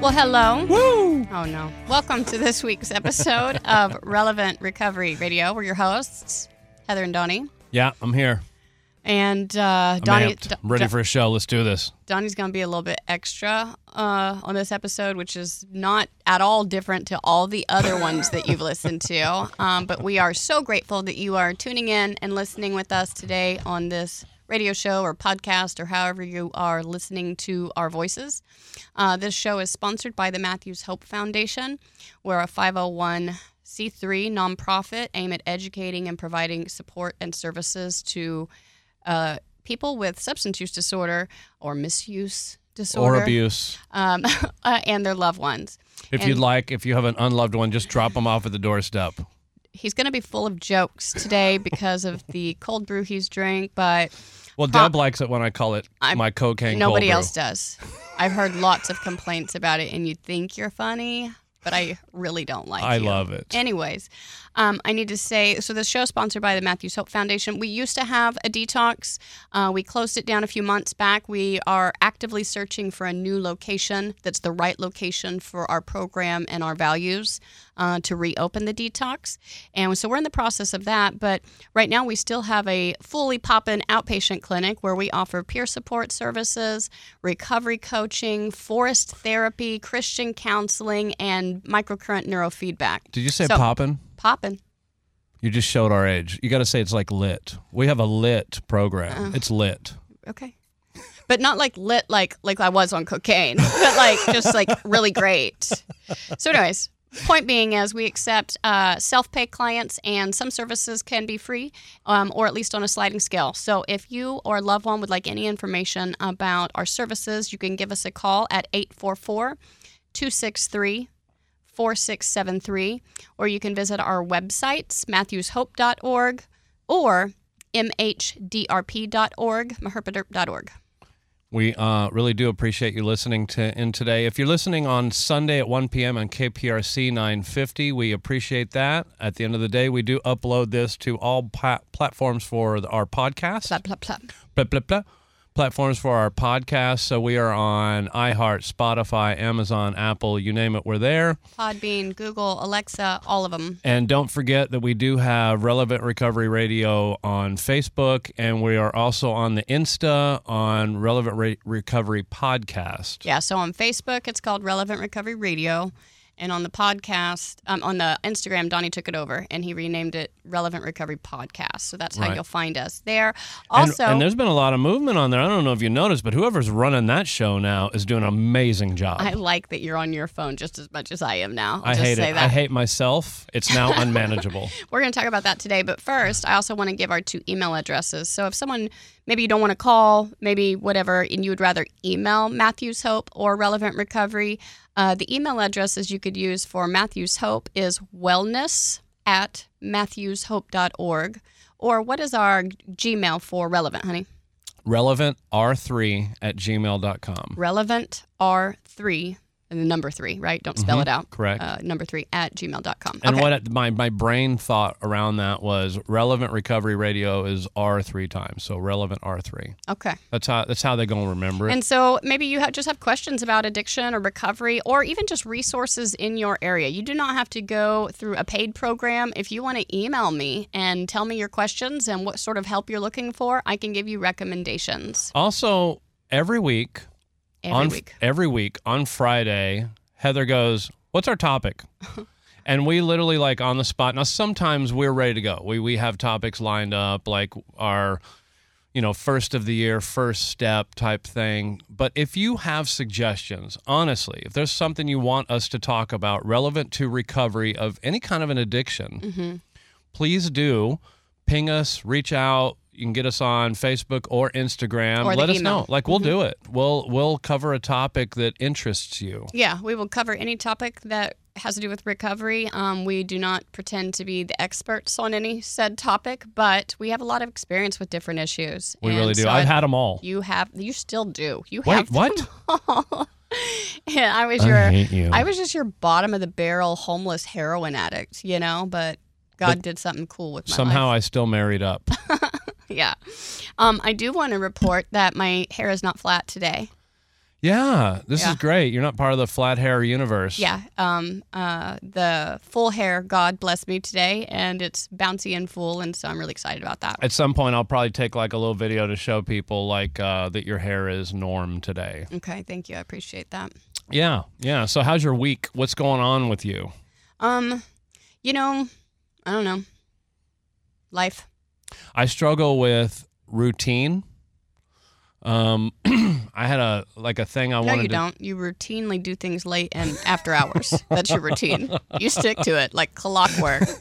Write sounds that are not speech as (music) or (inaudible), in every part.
Well, hello. Woo! Oh, no. Welcome to this week's episode (laughs) of Relevant Recovery Radio. We're your hosts, Heather and Donnie. Yeah, I'm here. And uh, Donnie. I'm ready for a show. Let's do this. Donnie's going to be a little bit extra uh, on this episode, which is not at all different to all the other ones that you've listened to. (laughs) Um, but we are so grateful that you are tuning in and listening with us today on this radio show or podcast or however you are listening to our voices. Uh, this show is sponsored by the Matthews Hope Foundation. We're a 501c3 nonprofit aimed at educating and providing support and services to uh, people with substance use disorder or misuse disorder Or abuse. um, (laughs) uh, and their loved ones. If And you'd like, if you have an unloved one, just drop them off at the doorstep. He's going to be full of jokes today (laughs) because of the cold brew he's drank, but Well, Huh. Deb likes it when I call it I'm- my cocaine. nobody cold brew. else does. I've heard lots of complaints about it, and you think you're funny, but I really don't like it. I you. love it. Anyways, um, I need to say so the show is sponsored by the Matthews Hope Foundation. We used to have a detox. Uh, we closed it down a few months back. We are actively searching for a new location that's the right location for our program and our values uh, to reopen the detox. And so we're in the process of that. But right now, we still have a fully poppin' outpatient clinic where we offer peer support services, recovery coaching, forest therapy, Christian counseling, and microcurrent neurofeedback. Did you say So- poppin'? Poppin'. You just showed our age. You got to say it's like lit. We have a lit program. Uh. it's lit. Okay. But not like lit like like I was on cocaine, (laughs) but like just like really great. So, anyways, point being, is, we accept uh, self-pay clients, and some services can be free, um, or at least on a sliding scale. So, if you or a loved one would like any information about our services, you can give us a call at 844 263 4673, or you can visit our websites, matthewshope.org or mhdrp.org, maherpaderp.org. We uh, really do appreciate you listening to in today. If you're listening on Sunday at 1 p.m. on KPRC 950, we appreciate that. At the end of the day, we do upload this to all pla- platforms for the- our podcast. Blah, blah, blah. blah, blah, blah, platforms for our podcast. So we are on iHeart, Spotify, Amazon, Apple, you name it, we're there. Podbean, Google, Alexa, all of them. And don't forget that we do have Relevant Recovery Radio on Facebook, and we are also on the Insta on Relevant Re- Recovery Podcast. Yeah, so on Facebook, it's called Relevant Recovery Radio. And on the podcast, um, on the Instagram, Donnie took it over and he renamed it Relevant Recovery Podcast. So that's how Right. you'll find us there. And- Also, and, there's been a lot of movement on there. I don't know if you noticed, but whoever's running that show now is doing an amazing job. I like that you're on your phone just as much as I am now. I'll I just hate say it. that. I hate myself. It's now (laughs) unmanageable. We're going to talk about that today. But first, I also want to give our two email addresses. So if someone, maybe you don't want to call, maybe whatever, and you would rather email Matthews Hope or Relevant Recovery, uh, the email addresses you could use for Matthews Hope is wellness at matthewshope.org. Or what is our Gmail for Relevant, honey? Relevant R3 at gmail.com. Relevant R3 and the number three, right? Don't spell it out. Mm-hmm. correct. Uh, number three at gmail.com. And okay. what it- my, my brain thought around that was relevant recovery radio is R three times. So relevant R three. okay. That's how that's how they're gonna remember it. And so maybe you have, just have questions about addiction or recovery or even just resources in your area. You do not have to go through a paid program. If you want to email me and tell me your questions and what sort of help you're looking for, I can give you recommendations. also, every week Every on week. every week on Friday, Heather goes, "What's our topic?" (laughs) and we literally like on the spot. Now sometimes we're ready to go. We we have topics lined up like our you know, first of the year, first step type thing. But if you have suggestions, honestly, if there's something you want us to talk about relevant to recovery of any kind of an addiction, Mm-hmm. please do ping us, reach out. You can get us on Facebook or Instagram. Or the Let us email. Mm-hmm. know. Like we'll do it. We'll we'll cover a topic that interests you. Yeah, we will cover any topic that has to do with recovery. Um, we do not pretend to be the experts on any said topic, but we have a lot of experience with different issues. We And really do. so I've I- had them all. You have. You still do. You Wait, have. what? (laughs) Yeah, I was I your. you. I was just your bottom of the barrel homeless heroin addict, you know. But God did something cool with my Somehow life. I still married up. (laughs) yeah. Um, I do want to report that my hair is not flat today. Yeah, this Yeah. is great. You're not part of the flat hair universe. Yeah. Um, uh, the full hair God blessed me today, and it's bouncy and full, and so I'm really excited about that. At some point, I'll probably take like a little video to show people like uh, that your hair is norm today. Okay, thank you. I appreciate that. Yeah, yeah. So how's your week? What's going on with you? Um, you know, I don't know. Life. I struggle with routine. Um, (clears throat) I had a like a thing I wanted. No, wanted you to. don't. You routinely do things late and after hours. That's your routine. You stick to it like clockwork. (laughs)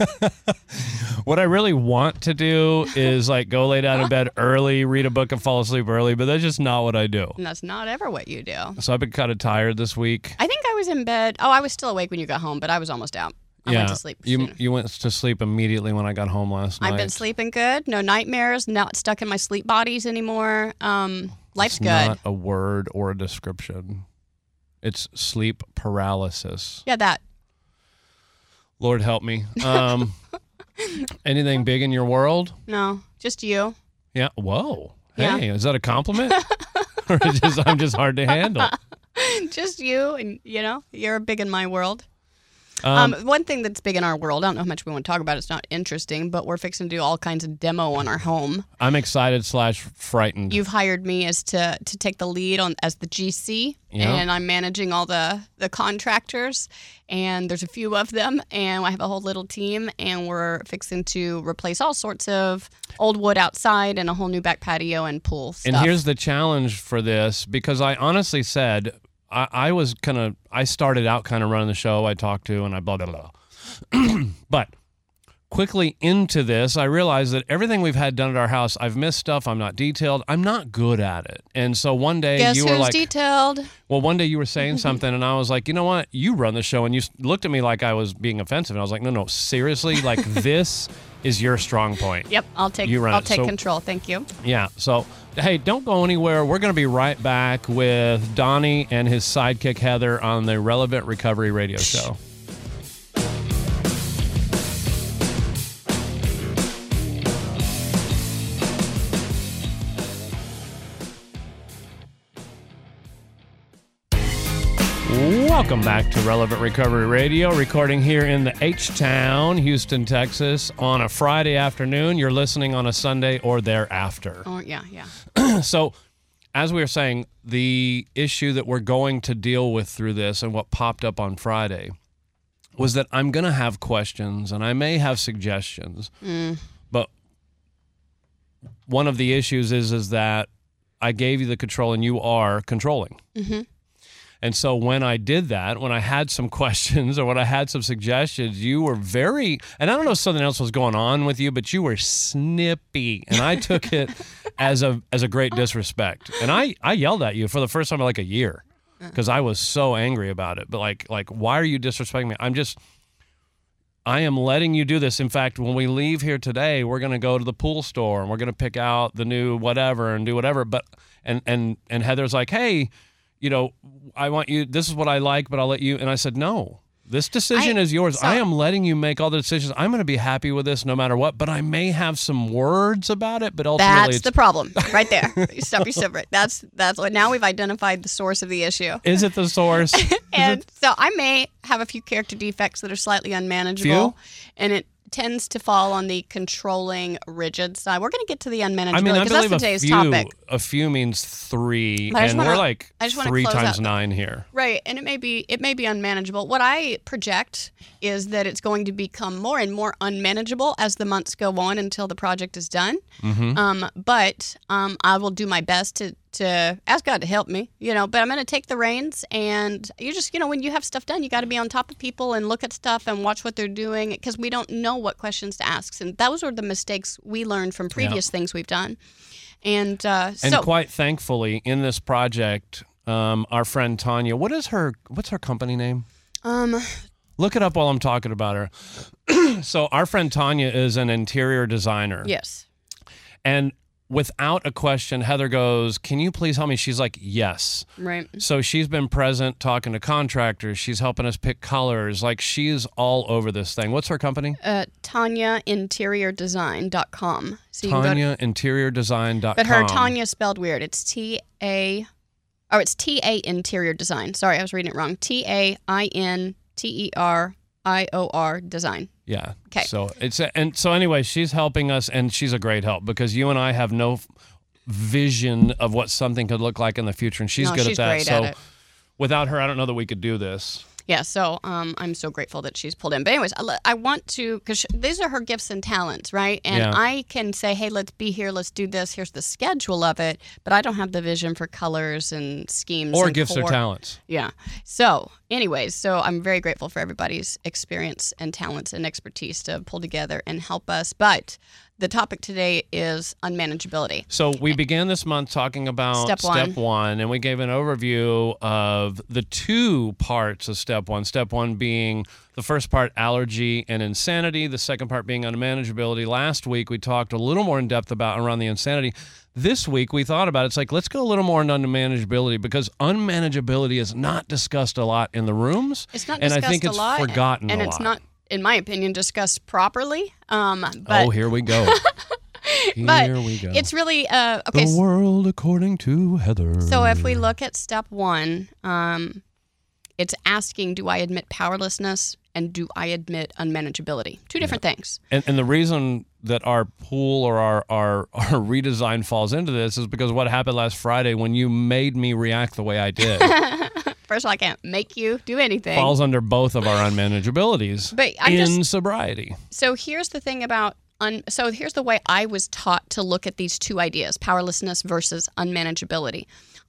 What I really want to do is like go lay down in bed early, read a book, and fall asleep early. But that's just not what I do. And that's not ever what you do. So I've been kind of tired this week. I think I was in bed. Oh, I was still awake when you got home, but I was almost out. I yeah, went to sleep. you you went to sleep immediately when I got home last night. I've been sleeping good. No nightmares. Not stuck in my sleep bodies anymore. Um, life's It's good. not a word or a description. It's sleep paralysis. yeah, that. Lord help me. Um, (laughs) anything big in your world? No, just you. Yeah. Whoa. Yeah. Hey, is that a compliment? (laughs) or is just, I'm just hard to handle? (laughs) just you, and you know, you're big in my world. Um, Um, one thing that's big in our world, I don't know how much we want to talk about. It's not interesting, but we're fixing to do all kinds of demo on our home. I'm excited slash frightened. You've hired me as to to take the lead on as the GC, Yeah. and I'm managing all the the contractors. And there's a few of them, and I have a whole little team, and we're fixing to replace all sorts of old wood outside and a whole new back patio and pool stuff. And here's the challenge for this because I honestly said I, I was kind of I started out kind of running the show. I talked to and I blah blah blah. (clears throat) but quickly into this, I realized that everything we've had done at our house, I've missed stuff. I'm not detailed. I'm not good at it. And so one day guess you who's were like, detailed? well, one day you were saying (laughs) something, and I was like, you know what? You run the show, and you looked at me like I was being offensive, and I was like, no, no, seriously, like (laughs) this is your strong point. Yep, I'll take You run I'll it. take So- control. Thank you. Yeah. So, hey, don't go anywhere. We're going to be right back with Donnie and his sidekick Heather on the Relevant Recovery Radio Show. Welcome back to Relevant Recovery Radio, recording here in the H Town, Houston, Texas, on a Friday afternoon. You're listening on a Sunday or thereafter. Oh yeah, yeah. (clears throat) So, as we were saying, the issue that we're going to deal with through this and what popped up on Friday was that I'm going to have questions and I may have suggestions. Mm. But one of the issues is is that I gave you the control and you are controlling. Mm-hmm. And so when I did that, when I had some (laughs) questions or when I had some suggestions, you were very, and I don't know if something else was going on with you, but you were snippy, and I took it (laughs) as a as a great disrespect. And I I yelled at you for the first time in like a year uh. because I was so angry about it. But like like why are you disrespecting me? I'm just. I am letting you do this. In fact, when we leave here today, we're going to go to the pool store and we're going to pick out the new whatever and do whatever. But and and and Heather's like, "Hey, you know, I want you. This is what I like, but I'll let you." And I said, "No, this decision I- is yours. so- I am letting you make all the decisions. I'm going to be happy with this no matter what. But I may have some words about it. But ultimately, That's the problem, right there. (laughs) You Stop yourself right. That's that's what. Now we've identified the source of the issue, is it the source? (laughs) And it- so I may have a few character defects that are slightly unmanageable, Few? and it tends to fall on the controlling, rigid side. We're going to get to the unmanageability I mean, that's today's a few. topic. A few means three, But I just and wanna- we're like three times out- nine here. Right, and it may be it may be unmanageable. What I project is that it's going to become more and more unmanageable as the months go on until the project is done. Mm-hmm. Um, but um, I will do my best to to ask God to help me, you know. But I'm going to take the reins, and you just you know when you have stuff done, you got to be on top of people and look at stuff and watch what they're doing because we don't know what questions to ask, and those were the mistakes we learned from previous things we've done. And uh, And so quite thankfully, in this project, um, our friend Tanya, what is her? What's her company name? um, Look it up while I'm talking about her. (clears throat) so our friend Tanya is an interior designer. yes, And without a question, Heather goes, "Can you please help me?" She's like, "Yes." right. So she's been present talking to contractors. She's helping us pick colors. Like she's all over this thing. What's her company? uh, TanyaInteriorDesign.com. So you can go to, TanyaInteriorDesign.com. but her Tanya spelled weird. It's T A, oh, it's T A Interior Design. Sorry, I was reading it wrong. T A I N T E R I O R Design. Yeah. 'Kay. So it's and so anyway, she's helping us, and she's a great help because you and I have no f- vision of what something could look like in the future, and she's No, good she's at that. great so at it. without her, I don't know that we could do this. Yeah, so um, I'm so grateful that she's pulled in. But anyways, I, I want to because these are her gifts and talents, right? And Yeah. I can say, hey, let's be here, let's do this. Here's the schedule of it, but I don't have the vision for colors and schemes Or and gifts or talents. Yeah. So, anyways, so I'm very grateful for everybody's experience and talents and expertise to pull together and help us. But the topic today is unmanageability. So we began this month talking about Step one. one, and we gave an overview of the two parts of step one. Step one being the first part, allergy and insanity. The second part being unmanageability. Last week we talked a little more in depth about around the insanity. This week we thought about it. it's like let's go a little more into unmanageability because unmanageability is not discussed a lot in the rooms, It's not and discussed I think a it's lot, forgotten and a it's lot. not, in my opinion, discussed properly. Um, but oh, here we go. (laughs) but here we go. it's really uh, okay. the world according to Heather. So if we look at step one, um, it's asking, do I admit powerlessness and do I admit unmanageability? Two different things. And, and the reason that our pool or our, our, (laughs) our redesign falls into this is because what happened last Friday when you made me react the way I did (laughs) First of all, I can't make you do anything. falls under both of our unmanageabilities (laughs) But I in just- sobriety. So here's the thing about un- so here's the way I was taught to look at these two ideas: powerlessness versus unmanageability.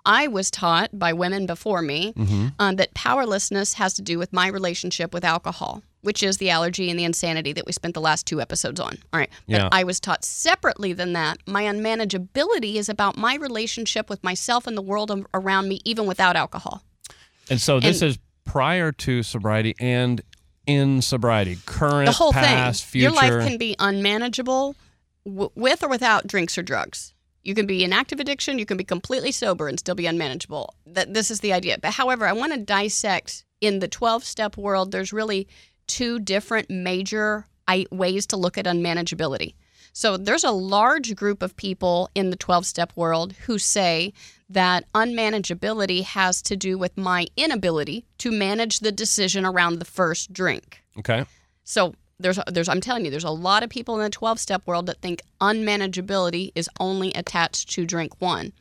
I was taught by women before me Mm-hmm. uh, that powerlessness has to do with my relationship with alcohol, which is the allergy and the insanity that we spent the last two episodes on. All right. But Yeah. I was taught separately than that. My unmanageability is about my relationship with myself and the world around me, even without alcohol. And so this And- is prior to sobriety and in sobriety, current, the whole past, thing. future. Your life can be unmanageable w- with or without drinks or drugs. You can be in active addiction. You can be completely sober and still be unmanageable. That this is the idea. But however, I want to dissect in the twelve step world. There's really two different major ways to look at unmanageability. So there's a large group of people in the 12 step world who say that unmanageability has to do with my inability to manage the decision around the first drink. okay. So there's there's I'm telling you there's a lot of people in the 12 step world that think unmanageability is only attached to drink 1.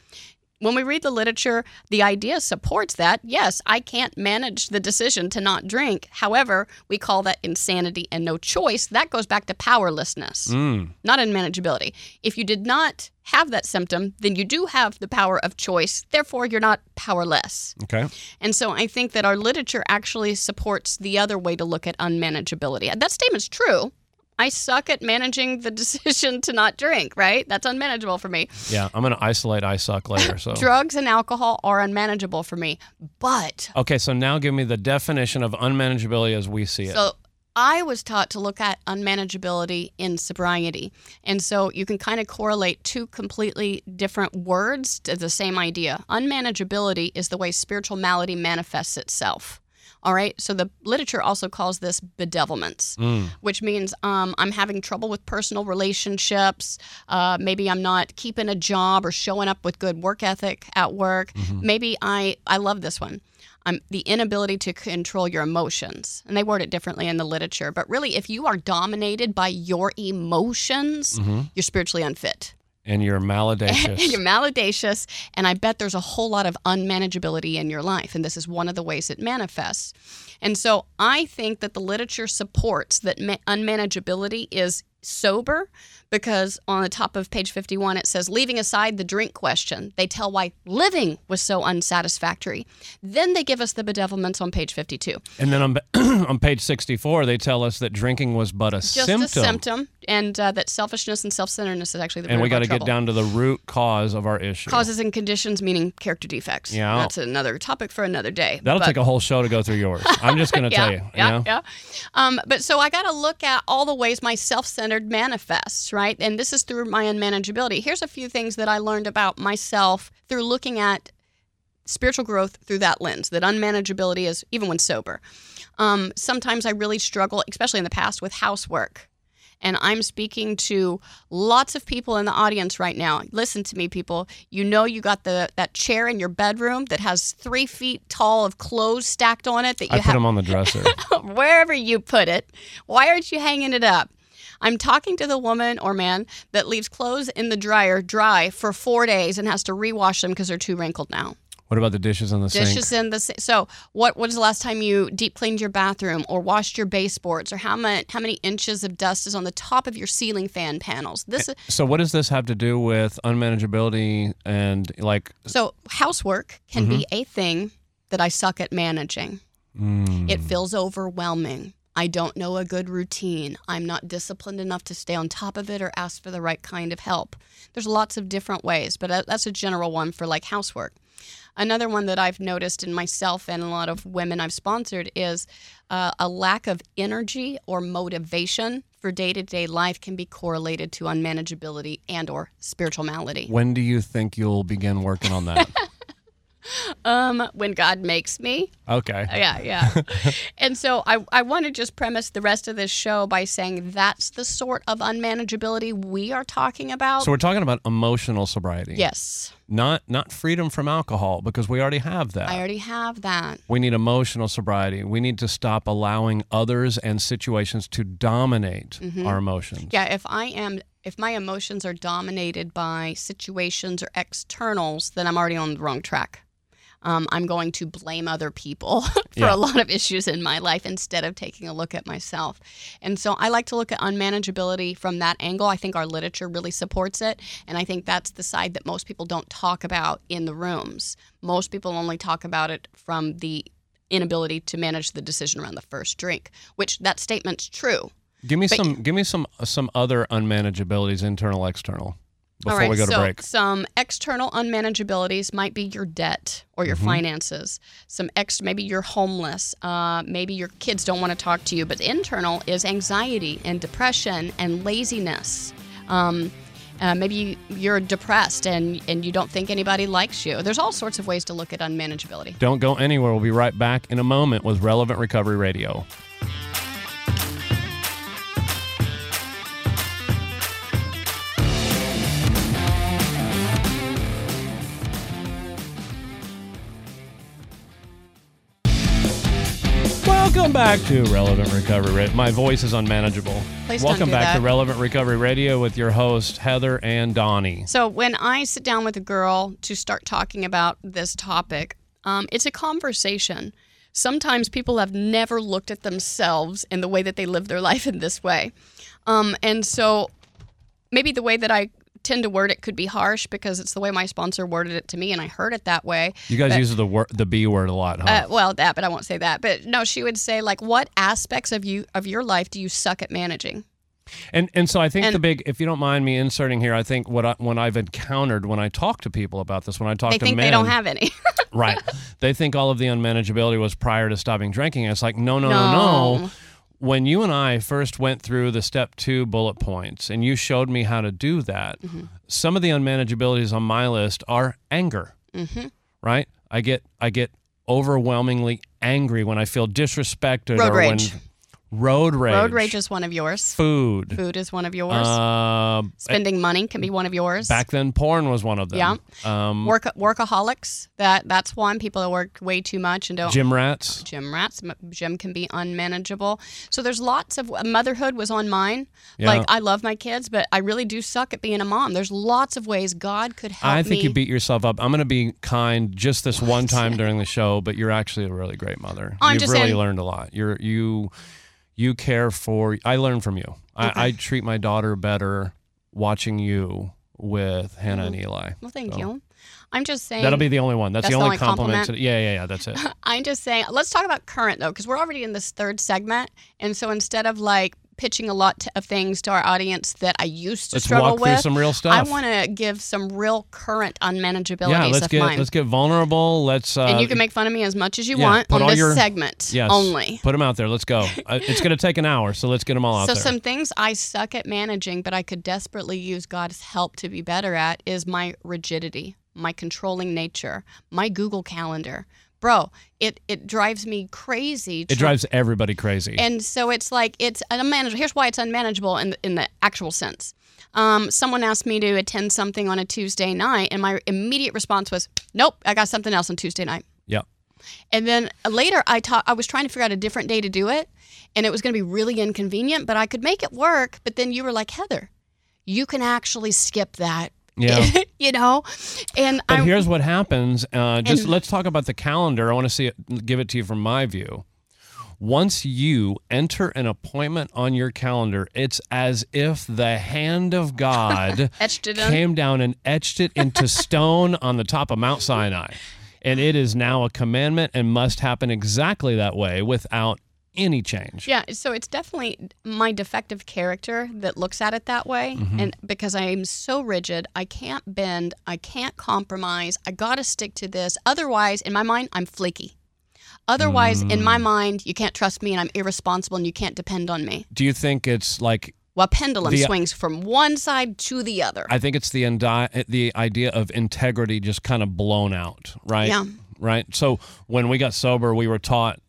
When we read the literature, the idea supports that. Yes, I can't manage the decision to not drink. However, we call that insanity and no choice. That goes back to powerlessness, mm. not unmanageability. If you did not have that symptom, then you do have the power of choice. Therefore, you're not powerless. Okay. And so I think that our literature actually supports the other way to look at unmanageability. That statement's true. I suck at managing the (laughs) decision to not drink, right? That's unmanageable for me. Yeah, I'm going to isolate I suck later. So (laughs) Drugs and alcohol are unmanageable for me. But Okay, so now give me the definition of unmanageability as we see it. so I was taught to look at unmanageability in sobriety. And so you can kind of correlate two completely different words to the same idea. Unmanageability is the way spiritual malady manifests itself. All right. So the literature also calls this bedevilments, which means um, I'm having trouble with personal relationships. Uh, maybe I'm not keeping a job or showing up with good work ethic at work. Maybe I I love this one. Um, the inability to control your emotions. And they word it differently in the literature. But really, if you are dominated by your emotions, you're spiritually unfit. And you're maladacious. You're maladacious, and I bet there's a whole lot of unmanageability in your life, and this is one of the ways it manifests. And so I think that the literature supports that ma- unmanageability is sober because on the top of page 51 it says leaving aside the drink question they tell why living was so unsatisfactory then they give us the bedevilments on page 52 and then on, (clears throat) on page 64, they tell us that drinking was but a just symptom. a symptom and uh, that selfishness and self-centeredness is actually the and we got to get down to the root cause of our issue. causes and conditions meaning character defects Yeah. that's another topic for another day That'll But- take a whole show to go through yours. I'm just going (laughs) to yeah, tell you. you yeah, know? yeah. Um, but so I got to look at all the ways my self-centered manifests, right? And this is through my unmanageability. Here's a few things that I learned about myself through looking at spiritual growth through that lens. That unmanageability is even when sober. Um, sometimes I really struggle, especially in the past, with housework. And I'm speaking to lots of people in the audience right now. Listen to me, people. You know you got the that chair in your bedroom that has three feet tall of clothes stacked on it that you I put have them on the dresser. (laughs) wherever you put it. Why aren't you hanging it up? I'm talking to the woman or man that leaves clothes in the dryer dry for four days and has to rewash them because they're too wrinkled now. what about the dishes in the Dishes sink? Dishes in the sink. So, what what is the last time you deep cleaned your bathroom or washed your baseboards or how many how many inches of dust is on the top of your ceiling fan panels? Eh, this is So what does this have to do with unmanageability and like So, housework can be mm-hmm. a thing that I suck at managing. Hmm. It feels overwhelming. I don't know a good routine. I'm not disciplined enough to stay on top of it or ask for the right kind of help. There's lots of different ways, but that's a general one for like housework. Another one that I've noticed in myself and a lot of women I've sponsored is uh, a lack of energy or motivation for day-to-day life can be correlated to unmanageability and or spiritual malady. when do you think you'll begin working on that? (laughs) (laughs) Um, when God makes me. okay. Yeah, yeah. (laughs) and so I, I want to just premise the rest of this show by saying that's the sort of unmanageability we are talking about. So we're talking about emotional sobriety. yes, Not not freedom from alcohol because we already have that. I already have that. we need emotional sobriety. We need to stop allowing others and situations to dominate Mm-hmm. our emotions. Yeah, if I am if my emotions are dominated by situations or externals, then I'm already on the wrong track. Um, I'm going to blame other people (laughs) for Yeah. a lot of issues in my life instead of taking a look at myself. And so I like to look at unmanageability from that angle. I think our literature really supports it. And I think that's the side that most people don't talk about in the rooms. Most people only talk about it from the inability to manage the decision around the first drink, which that statement's true. Give me But- some give me some some other unmanageabilities, internal, external, before All right, we go to so break. some external unmanageabilities might be your debt or your Mm-hmm. finances. Some ex, maybe you're homeless. Uh, maybe your kids don't want to talk to you. But internal is anxiety and depression and laziness. Um, uh, maybe you, you're depressed and and you don't think anybody likes you. There's all sorts of ways to look at unmanageability. Don't go anywhere. We'll be right back in a moment with Relevant Recovery Radio. Welcome back to Relevant Recovery Radio. My voice is unmanageable. Please don't Welcome do back to. Relevant Recovery Radio with your host Heather and Donnie. So when I sit down with a girl to start talking about this topic, um, it's a conversation. Sometimes people have never looked at themselves and the way that they live their (laughs) life in this way. Um, and so maybe the way that I tend to word it could be harsh because it's the way my sponsor worded it to me and I heard it that way. You guys But- use the word the B word a lot, huh? Uh, well, that, but I won't say that. But no, she would say like, what aspects of you of your life do you suck at managing? And and so I think And- the big, if you don't mind me inserting here, I think what I, when I've encountered when I talk to people about this, when I talk They to think men, they don't have any. (laughs) right, they think all of the unmanageability was prior to stopping drinking. It's like no, no, no, no. No. When you and I first went through the step two bullet points, and you showed me how to do that, Mm-hmm. some of the unmanageabilities on my list are anger. Mm-hmm. Right, I get I get overwhelmingly angry when I feel disrespected Road or rage. when road rage. Road rage is one of yours. food. Food is one of yours. Uh, Spending money can be one of yours. back then, porn was one of them. Yeah. Um, Work workaholics. That that's one. People that work way too much and don't. gym rats. Gym rats. Gym can be unmanageable. So there's lots of motherhood was on mine. Yeah. Like I love my kids, but I really do suck at being a mom. There's lots of ways God could help me. I think me. you beat yourself up. I'm going to be kind just this one time during the show, but you're actually a really great mother. I'm You've really saying- learned a lot. You're you you care for. I learn from you. I, I treat my daughter better watching you with Hannah and mm-hmm. Eli. well, thank So, you. I'm just saying. That'll be the only one. That's, That's the the only only compliment. compliment? Yeah, yeah, yeah. That's it. (laughs) I'm just saying, let's talk about current though, because we're already in this third segment. And so instead of like pitching a lot to, of things to our audience that I used to Let's struggle walk through with, some real stuff. I want to give some real current unmanageabilities yeah, let's of get mine. let's get vulnerable. Let's uh, and you can make fun of me as much as you yeah, want on this your- segment yes, only. Put them out there. Let's go. (laughs) uh, it's going to take an hour, so let's get them all out So there. some things I suck at managing, but I could desperately use God's help to be better at is my rigidity, my controlling nature, my Google Calendar. Bro, it it drives me crazy. it drives everybody crazy. And so it's like it's unmanageable. Here's why it's unmanageable in the, in the actual sense. Um, someone asked me to attend something on a Tuesday night, and my immediate response was, "Nope, I got something else on Tuesday night." yeah. And then later, I ta- I was trying to figure out a different day to do it, and it was going to be really inconvenient, but I could make it work. But then you were like, Heather, you can actually skip that. Yeah. (laughs) you know, and But I here's what happens. Uh, just And- let's talk about the calendar. I want to see it, give it to you from my view. Once you enter an appointment on your calendar, it's as if the hand of (laughs) God Etched it in? came down and etched it into (laughs) stone on the top of Mount Sinai. And it is now a commandment and must happen exactly that way without any change. Yeah, so it's definitely my defective character that looks at it that way. Mm-hmm. And because I am so rigid, I can't bend, I can't compromise, I got to stick to this. Otherwise, in my mind, I'm flaky. Otherwise, in Mm. my mind, you can't trust me and I'm irresponsible and you can't depend on me. Do you think it's like Well, pendulum The- swings from one side to the other. I think it's the indi- the idea of integrity just kind of blown out, right? Yeah. Right. So when we got sober, we were taught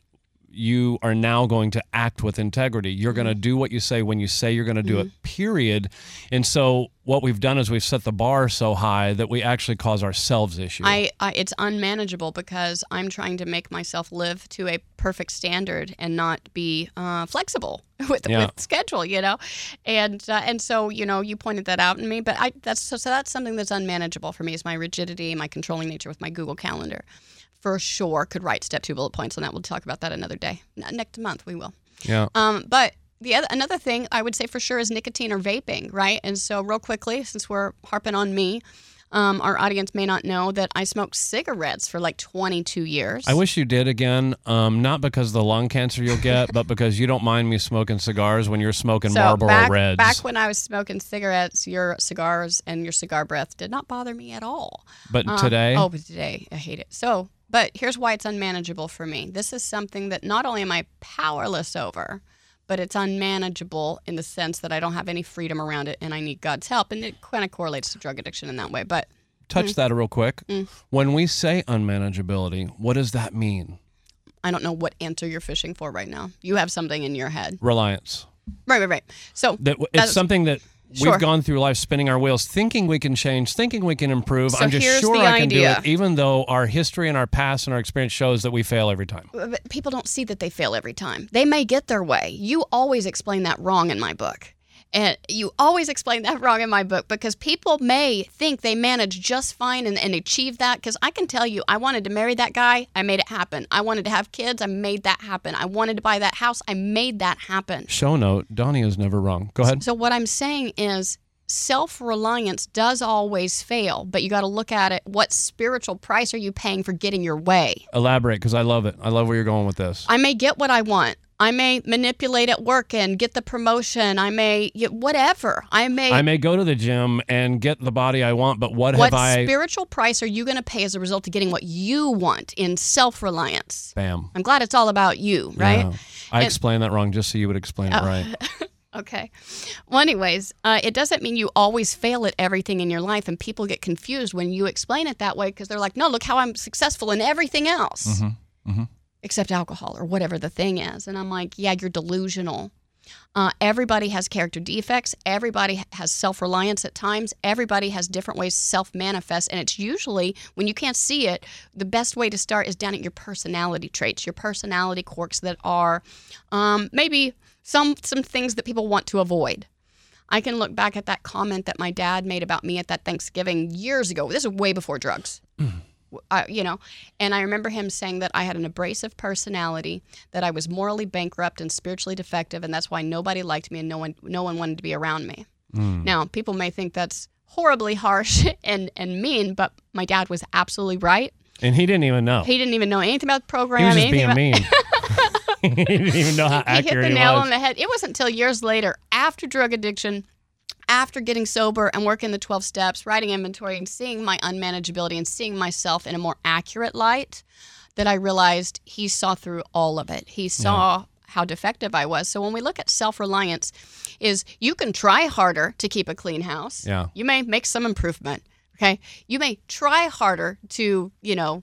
you are now going to act with integrity. You're going to Mm-hmm. do what you say when you say you're going to do it. Period. And so what we've done is we've set the bar so high that we actually cause ourselves issues. I, I it's unmanageable because I'm trying to make myself live to a perfect standard and not be uh, flexible (laughs) with Yeah. with schedule, you know, and uh, and so you know you pointed that out in me, but I that's so, so that's something that's unmanageable for me is my rigidity, my controlling nature with my Google Calendar. For sure, could write step two bullet points on that. We'll talk about that another day. Next month we will. yeah. Um, but the other another thing I would say for sure is nicotine or vaping, right? And so, real quickly, since we're harping on me, um, our audience may not know that I smoked cigarettes for like 22 years. I wish you did again, um, not because of the lung cancer you'll get, (laughs) but because you don't mind me smoking cigars when you're smoking so Marlboro back, Reds. back when I was smoking cigarettes, your cigars and your cigar breath did not bother me at all. but Uh, today, Oh, but today I hate it. So, but here's why it's unmanageable for me. This is something that not only am I powerless over, but it's unmanageable in the sense that I don't have any freedom around it and I need God's help. And it kind of correlates to drug addiction in that way. But touch Mm. that real quick. When we say unmanageability, what does that mean? I don't know what answer you're fishing for right now. You have something in your head. Reliance. Right, right, right. So That it's something that Sure. we've gone through life spinning our wheels, thinking we can change, thinking we can improve. So I'm just sure I can idea. do it, even though our history and our past and our experience shows that we fail every time. but people don't see that they fail every time. They may get their way. You always explain that wrong in my book. And you always explain that wrong in my book because people may think they manage just fine and, and achieve that. Because I can tell you, I wanted to marry that guy, I made it happen. I wanted to have kids, I made that happen. I wanted to buy that house, I made that happen. Show note: Donnie is never wrong. Go ahead. So, what I'm saying is, self reliance does always fail, but you got to look at it. What spiritual price are you paying for getting your way? Elaborate, because I love it. I love where you're going with this. I may get what I want. I may manipulate at work and get the promotion. I may, whatever. I may. I may go to the gym and get the body I want, but what, what have I? spiritual price are you going to pay as a result of getting what you want in self reliance? Bam. I'm glad it's all about you, right? Yeah. I And- Oh. explained that wrong just so you would explain it right. (laughs) Okay. Well, anyways, uh, it doesn't mean you always fail at everything in your life, and people get confused when you explain it that way because they're like, "No, look how I'm successful in everything else." Except alcohol or whatever the thing is. And I'm like, yeah, you're delusional. Uh, everybody has character defects. Everybody has self reliance at times. Everybody has different ways to self manifest. And it's usually when you can't see it, the best way to start is down at your personality traits, your personality quirks that are um, maybe some, some things that people want to avoid. I can look back at that comment that my dad made about me at that Thanksgiving years ago. This is way before drugs. Uh, you know, and I remember him saying that I had an abrasive personality, that I was morally bankrupt and spiritually defective, and that's why nobody liked me and no one no one wanted to be around me. Now, people may think that's horribly harsh (laughs) and and mean, but my dad was absolutely right. And he didn't even know. He didn't even know anything about the program. He was just being about- mean. (laughs) (laughs) he didn't even know how he hit the he nail on the head. It wasn't until years later, after drug addiction, after getting sober and working the 12 steps, writing inventory, and seeing my unmanageability and seeing myself in a more accurate light, that I realized he saw through all of it. He saw how defective I was. So when we look at self-reliance, is you can try harder to keep a clean house. Yeah. You may make some improvement. Okay. You may try harder to, you know,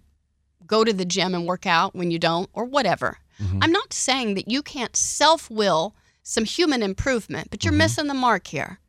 go to the gym and work out when you don't, or whatever. Mm-hmm. I'm not saying that you can't self will some human improvement, but you're mm-hmm. missing the mark here.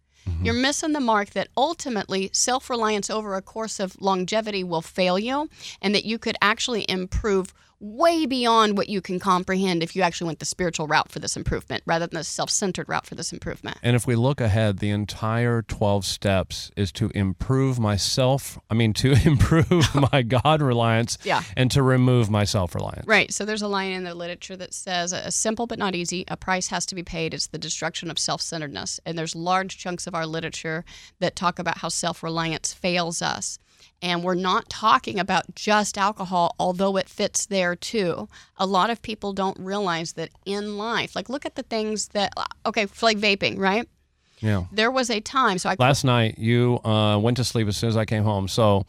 You're missing the mark that ultimately self reliance over a course of longevity will fail you, and that you could actually improve way beyond what you can comprehend if you actually went the spiritual route for this improvement rather than the self centered route for this improvement. And if we look ahead, the entire 12 steps is to improve myself, I mean, to (laughs) improve (laughs) my God reliance Yeah. and to remove my self reliance. Right. So there's a line in the literature that says a simple but not easy, a price has to be paid. It's the destruction of self centeredness. And there's large chunks of our literature that talk about how self reliance fails us. And we're not talking about just alcohol, although it fits there too. A lot of people don't realize that in life, like look at the things that, okay, like vaping, right? Yeah. There was a time, so I Last night, you uh, went to sleep as soon as I came home. So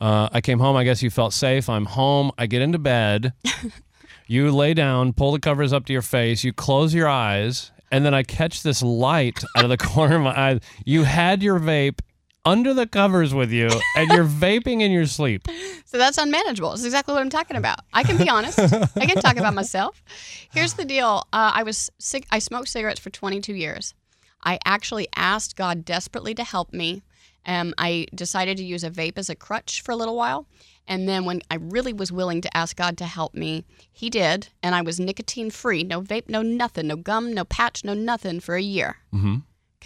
uh, I came home. I guess you felt safe. I'm home. I get into bed. (laughs) you lay down, pull the covers up to your face. You close your eyes. And then I catch this light out of the (laughs) corner of my eye. You had your vape under the covers with you, and you're (laughs) vaping in your sleep. So that's unmanageable. It's exactly what I'm talking about. I can be honest. I can talk about myself. Here's the deal. Uh, I was cig- I smoked cigarettes for 22 years. I actually asked God desperately to help me. Um, I decided to use a vape as a crutch for a little while. And then when I really was willing to ask God to help me, He did. And I was nicotine free no vape, no nothing, no gum, no patch, no nothing for a year. Mm-hmm.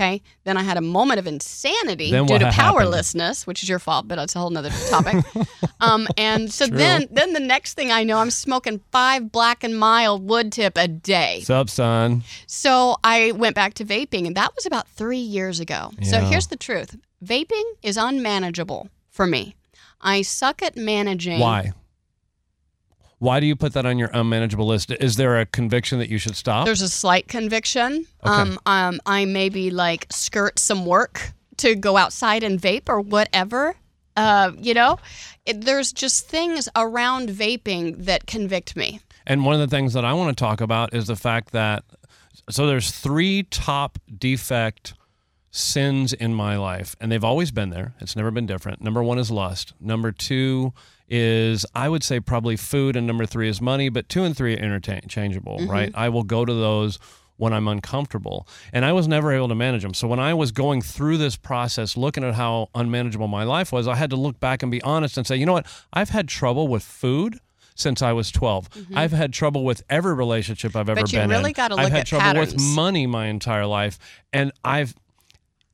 Okay. Then I had a moment of insanity Then due to happened? powerlessness, which is your fault, but that's a whole nother topic. (laughs) um, and so then, then the next thing I know, I'm smoking five black and mild wood tip a day. What's up, son? So I went back to vaping, and that was about three years ago. So here's the truth: vaping is unmanageable for me. I suck at managing. Why? Why do you put that on your unmanageable list? Is there a conviction that you should stop? There's a slight conviction. Okay. Um, um, I maybe like skirt some work to go outside and vape or whatever. Uh, you know, it, there's just things around vaping that convict me. And one of the things that I want to talk about is the fact that so there's three top defect sins in my life, and they've always been there. It's never been different. Number one is lust. Number two is I would say probably food, and number three is money. But two and three are interchangeable, right? I will go to those when I'm uncomfortable, and I was never able to manage them. So when I was going through this process, looking at how unmanageable my life was, I had to look back and be honest and say, you know what? I've had trouble with food since I was 12. I've had trouble with every relationship I've ever Mm-hmm. But you been really in. gotta I've look had at trouble with money my entire life, and I've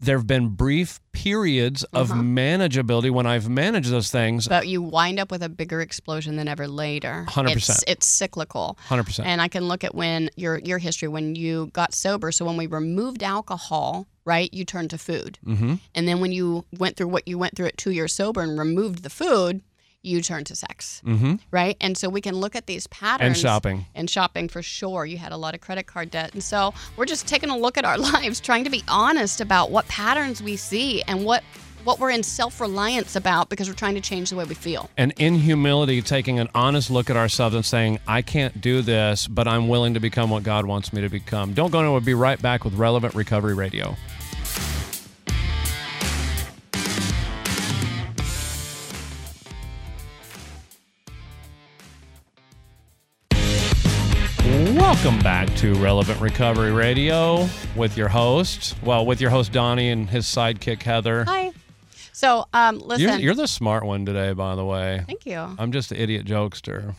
there have been brief periods of Uh-huh. manageability when I've managed those things. But you wind up with a bigger explosion than ever later. 100%. It's, it's cyclical. 100%. And I can look at when your your history when you got sober. So when we removed alcohol, right, you turned to food. Mm-hmm. And then when you went through what you went through at two years sober and removed the food, you turn to sex. Mm-hmm. Right. And so we can look at these patterns. And shopping. And shopping for sure. You had a lot of credit card debt. And so we're just taking a look at our (laughs) lives, trying to be honest about what patterns we see and what what we're in self-reliance about because we're trying to change the way we feel. and in humility, taking an honest look at ourselves and saying, I can't do this, but I'm willing to become what God wants me to become. Don't go anywhere. We'll be right back with Relevant Recovery Radio. Welcome back to Relevant Recovery Radio with your host, well, with your host Donnie and his sidekick Heather. Hi. So, um, listen. You're, you're the smart one today, by the way. Thank you. I'm just an idiot jokester.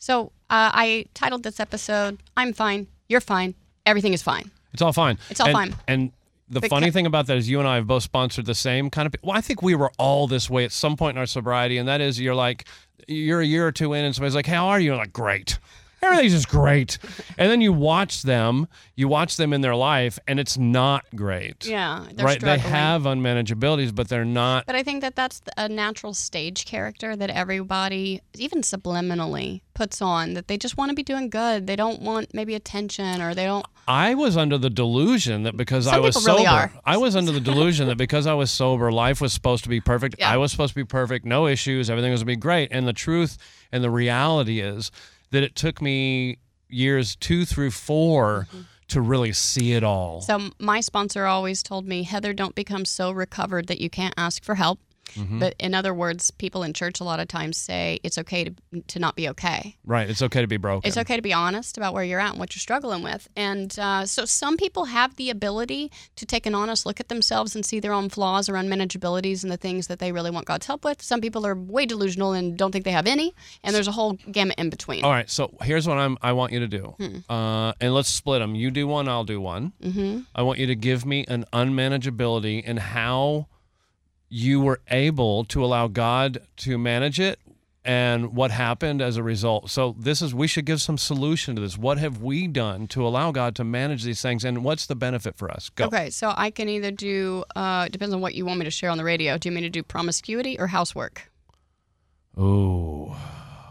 So, uh, I titled this episode, I'm fine, you're fine, everything is fine. It's all fine. It's all And- fine. And the But funny thing about that is you and I have both sponsored the same kind of. Well, I think we were all this way at some point in our sobriety, and that is you're like, you're a year or two in, and somebody's like, "How are you?" And you're like, "Great." Everything's just great, and then you watch them. You watch them in their life, and it's not great. Yeah. They're right. They struggling. have unmanageabilities, but they're not. But I think that that's a natural stage character that everybody, even subliminally, puts on. That they just want to be doing good. They don't want maybe attention, or they don't. I was under the delusion that because I was sober, really are. I was under the delusion that because I was sober, life was supposed to be perfect. Yeah. I was supposed to be perfect, no issues, everything was going to be great. And the truth and the reality is that it took me years two through 4 to really see it all. Mm-hmm. So my sponsor always told me, Heather, don't become so recovered that you can't ask for help. Mm-hmm. But in other words, people in church a lot of times say it's okay to to not be okay. right. It's okay to be broken. It's okay to be honest about where you're at and what you're struggling with. And uh, so some people have the ability to take an honest look at themselves and see their own flaws or unmanageabilities and the things that they really want God's help with. Some people are way delusional and don't think they have any. And there's a whole gamut in between. All right. So here's what I'm. I want you to do, Hmm. uh, and let's split them. You do one, I'll do one. Mm-hmm. I want you to give me an unmanageability and how you were able to allow God to manage it, and what happened as a result. So this is. We should give some solution to this. What have we done to allow God to manage these things, and what's the benefit for us? Go. Okay, so I can either do, uh, depends on what you want me to share on the radio. Do you mean to do promiscuity or housework? Oh.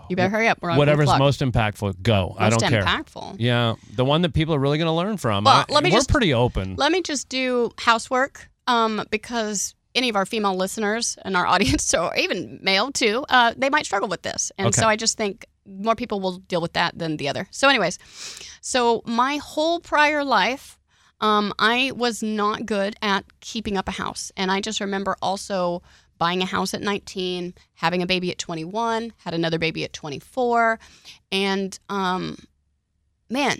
You better hurry up. We're on Whatever's most impactful. Go. I don't care. impactful. Yeah, the one that people are really going to learn from. Well, I- let me we're just- pretty open. Let me just do housework um, because any of our female listeners in our (laughs) audience, or even male too, uh, they might struggle with this. And so I just think more people will deal with that than the other. So, anyways, so my whole prior life, um, I was not good at keeping up a house. And I just remember also buying a house at 19, having a baby at 21, had another baby at 24. And um, man,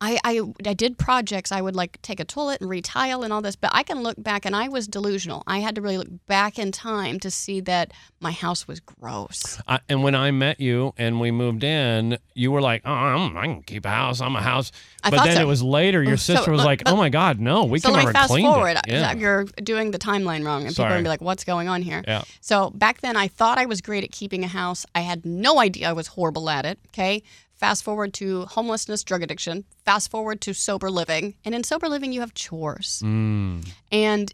I, I I did projects. I would like take a toilet and retile and all this, but I can look back and I was delusional. I had to really look back in time to see that my house was gross. I, and when I met you and we moved in, you were like, "Oh, I'm, I can keep a house. I'm a house." I but then so. it was later. Your mm, So, sister was look, like, "Oh my God, no, we so can let me never fast clean forward. it." Yeah. You're doing the timeline wrong, and people are Sorry. gonna be like, "What's going on here?" Yeah. So back then, I thought I was great at keeping a house. I had no idea I was horrible at it. Okay. Fast forward to homelessness, drug addiction. Fast forward to sober living, and in sober living, you have chores. Mm. And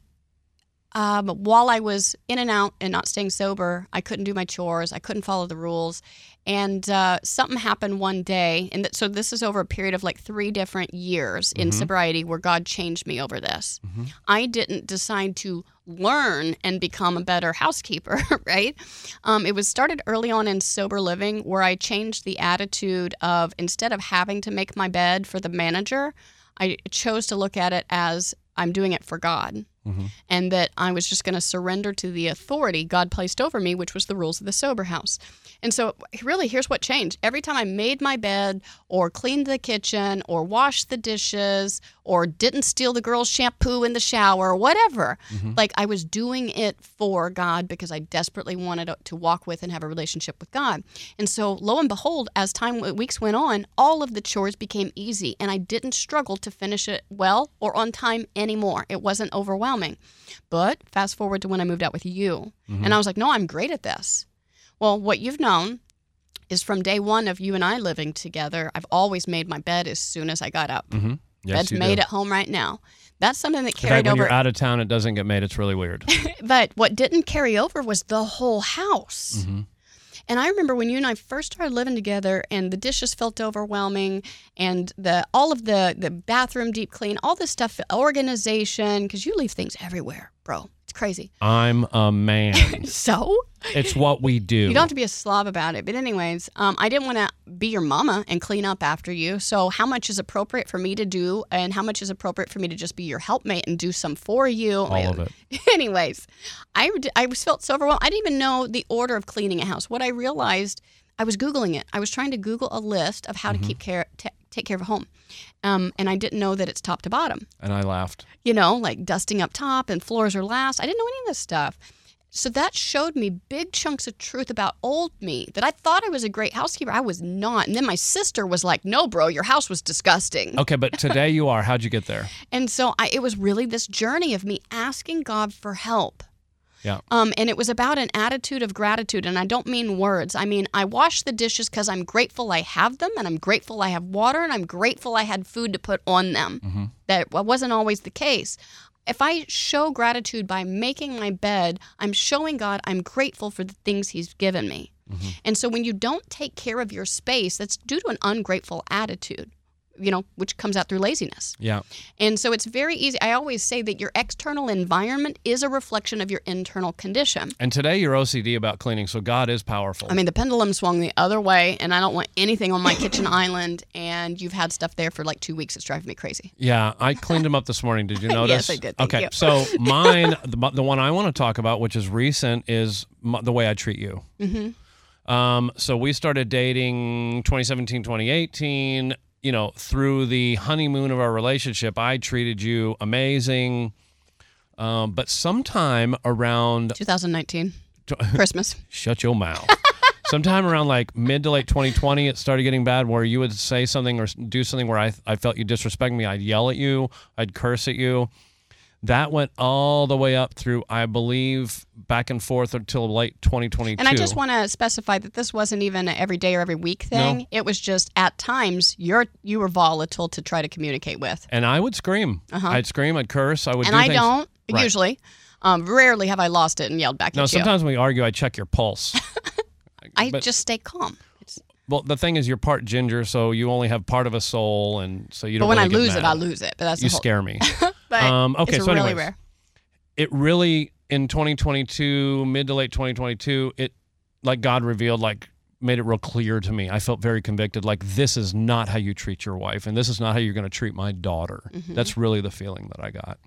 um, while I was in and out and not staying sober, I couldn't do my chores. I couldn't follow the rules. And uh, something happened one day. And th- so this is over a period of like three different years in sobriety where God changed me over this. I didn't decide to learn and become a better housekeeper, (laughs) right? Um, it was started early on in sober living where I changed the attitude of instead of having to make my bed for the manager, I chose to look at it as I'm doing it for God Mm-hmm. and that I was just going to surrender to the authority God placed over me, which was the rules of the sober house. And so, really, here's what changed. Every time I made my bed, or cleaned the kitchen, or washed the dishes, or didn't steal the girl's shampoo in the shower, or whatever, mm-hmm. like I was doing it for God because I desperately wanted to walk with and have a relationship with God. And so, lo and behold, as time weeks went on, all of the chores became easy, and I didn't struggle to finish it well or on time anymore. It wasn't overwhelming. But fast forward to when I moved out with you, and I was like, no, I'm great at this. Well, what you've known is from day one of you and I living together, I've always made my bed as soon as I got up. Mm-hmm. Yes, Bed's made do. at home right now. That's something that In fact, carried when over. you're out of town, it doesn't get made. It's really weird. (laughs) But what didn't carry over was the whole house. Mm-hmm. And I remember when you and I first started living together and the dishes felt overwhelming and the all of the the bathroom deep clean, all this stuff, organization, because you leave things everywhere, bro. Crazy. I'm a man. (laughs) So it's what we do. you don't have to be a slob about it. But anyways, um, I didn't want to be your mama and clean up after you. So how much is appropriate for me to do, and how much is appropriate for me to just be your helpmate and do some for you? All of it. (laughs) Anyways, I, I was felt so overwhelmed. I didn't even know the order of cleaning a house. What I realized, I was Googling it. I was trying to Google a list of how Mm-hmm. to keep care, t- take care of a home, um, and I didn't know that it's top to bottom. And I laughed. You know, like dusting up top and floors are last. I didn't know any of this stuff. So that showed me big chunks of truth about old me that I thought I was a great housekeeper. I was not. And then my sister was like, "No, bro, your house was disgusting." Okay, but today you are. How'd you get there? (laughs) And so I, it was really this journey of me asking God for help. Yeah. Um, and it was about an attitude of gratitude. And I don't mean words. I mean, I wash the dishes because I'm grateful I have them, and I'm grateful I have water, and I'm grateful I had food to put on them. That wasn't always the case. If I show gratitude by making my bed, I'm showing God I'm grateful for the things He's given me. And so when you don't take care of your space, that's due to an ungrateful attitude, you know, which comes out through laziness. Yeah. And so it's very easy. I always say that your external environment is a reflection of your internal condition. And today you're OCD about cleaning, so God is powerful. I mean, the pendulum swung the other way, and I don't want anything on my kitchen (coughs) island. And you've had stuff there for like two weeks. It's driving me crazy. Yeah, I cleaned them up this morning. Did you (laughs) notice? yes, I did. Thank okay, so (laughs) mine, the, the one I want to talk about, which is recent, is the way I treat you. Mm-hmm. Um, so we started dating 2017, 2018. You know, through the honeymoon of our relationship, I treated you amazing. Um, but sometime around 2019, (laughs) Christmas. shut your mouth. (laughs) Sometime around like mid to late 2020, it started getting bad where you would say something or do something where I, I felt you disrespect me. I'd yell at you, I'd curse at you. That went all the way up through, I believe, back and forth until late 2022. And I just want to specify that this wasn't even an every day or every week thing. No. It was just at times you're you were volatile to try to communicate with. and I would scream. I'd scream, I'd curse, I would Uh-huh. and do I things. don't Right. usually. Um, rarely have I lost it and yelled back No, at you. sometimes when we argue, I check your pulse. (laughs) I but- just stay calm. It's, well, the thing is, you're part ginger, so you only have part of a soul, and so you but don't when really I lose it. I lose it. But that's You whole, scare me. (laughs) But Um, okay, it's so really anyways. rare. it really in 2022 mid to late 2022 it like god revealed like made it real clear to me i felt very convicted like this is not how you treat your wife and this is not how you're going to treat my daughter Mm-hmm. that's really the feeling that i got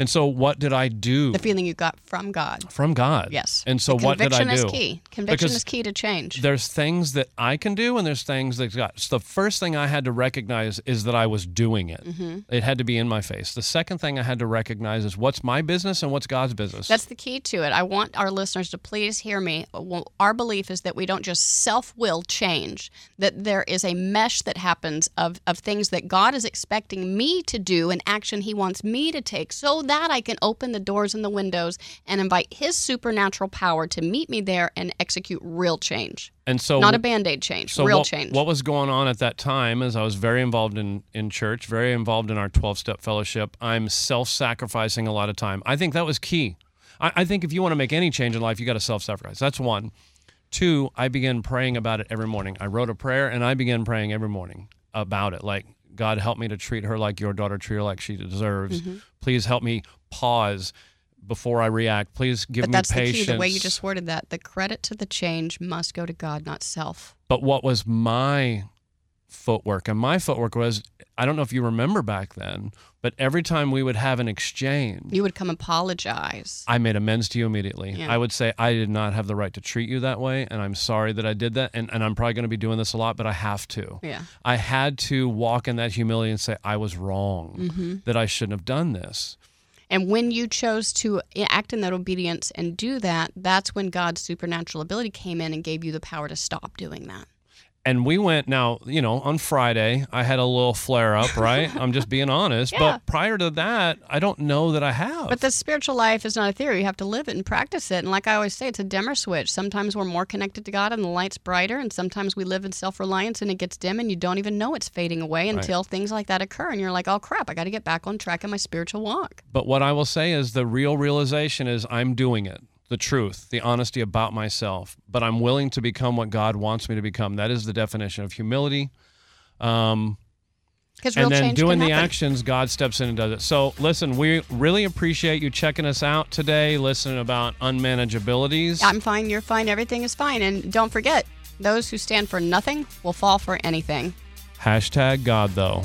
and so what did i do The feeling you got from God. from god Yes. and so what did i do? conviction is key. Conviction Because is key to change. there's things that I can do and there's things that God. So the first thing I had to recognize is that I was doing it. Mm-hmm. It had to be in my face. The second thing I had to recognize is what's my business and what's God's business. That's the key to it. I want our listeners to please hear me. Well, Our belief is that we don't just self will change, that there is a mesh that happens of, of things that God is expecting me to do and action He wants me to take so that I can open the doors and the windows and invite His supernatural power to meet me there and execute real change. and so Not a band aid change, so real what, change. What was going on at that time is I was very involved in, in church, very involved in our 12 step fellowship. I'm self sacrificing a lot of time. I think that was key. I, I think if you want to make any change in life, you got to self sacrifice. That's one. Two, I began praying about it every morning. I wrote a prayer and I began praying every morning about it. Like, God, help me to treat her like your daughter, treat her like she deserves. Mm-hmm. Please help me pause before I react. Please give but me that's patience. the key, the way you just worded that. The credit to the change must go to God, not self. But what was my footwork? And my footwork was I don't know if you remember back then, but every time we would have an exchange, You would come apologize. I made amends to you immediately. Yeah. I would say, I did not have the right to treat you that way, and I'm sorry that I did that. And, and I'm probably going to be doing this a lot, but I have to. Yeah. I had to walk in that humility and say, I was wrong, Mm-hmm. that I shouldn't have done this. And when you chose to act in that obedience and do that, that's when God's supernatural ability came in and gave you the power to stop doing that. And we went now, you know, on Friday, I had a little flare up, right? (laughs) I'm just being honest. Yeah. But prior to that, I don't know that I have. But the spiritual life is not a theory. You have to live it and practice it. And like I always say, it's a dimmer switch. Sometimes we're more connected to God and the light's brighter, and sometimes we live in self reliance and it gets dim and you don't even know it's fading away until things like that occur. And you're like, oh crap, I got to get back on track in my spiritual walk. But what I will say is the real realization is I'm doing it. The truth, the honesty about myself, but I'm willing to become what God wants me to become. That is the definition of humility. Um, and then doing the actions, God steps in and does it. So, listen, we really appreciate you checking us out today, listening about unmanageabilities. I'm fine, you're fine, everything is fine. And don't forget, those who stand for nothing will fall for anything. Hashtag God, though.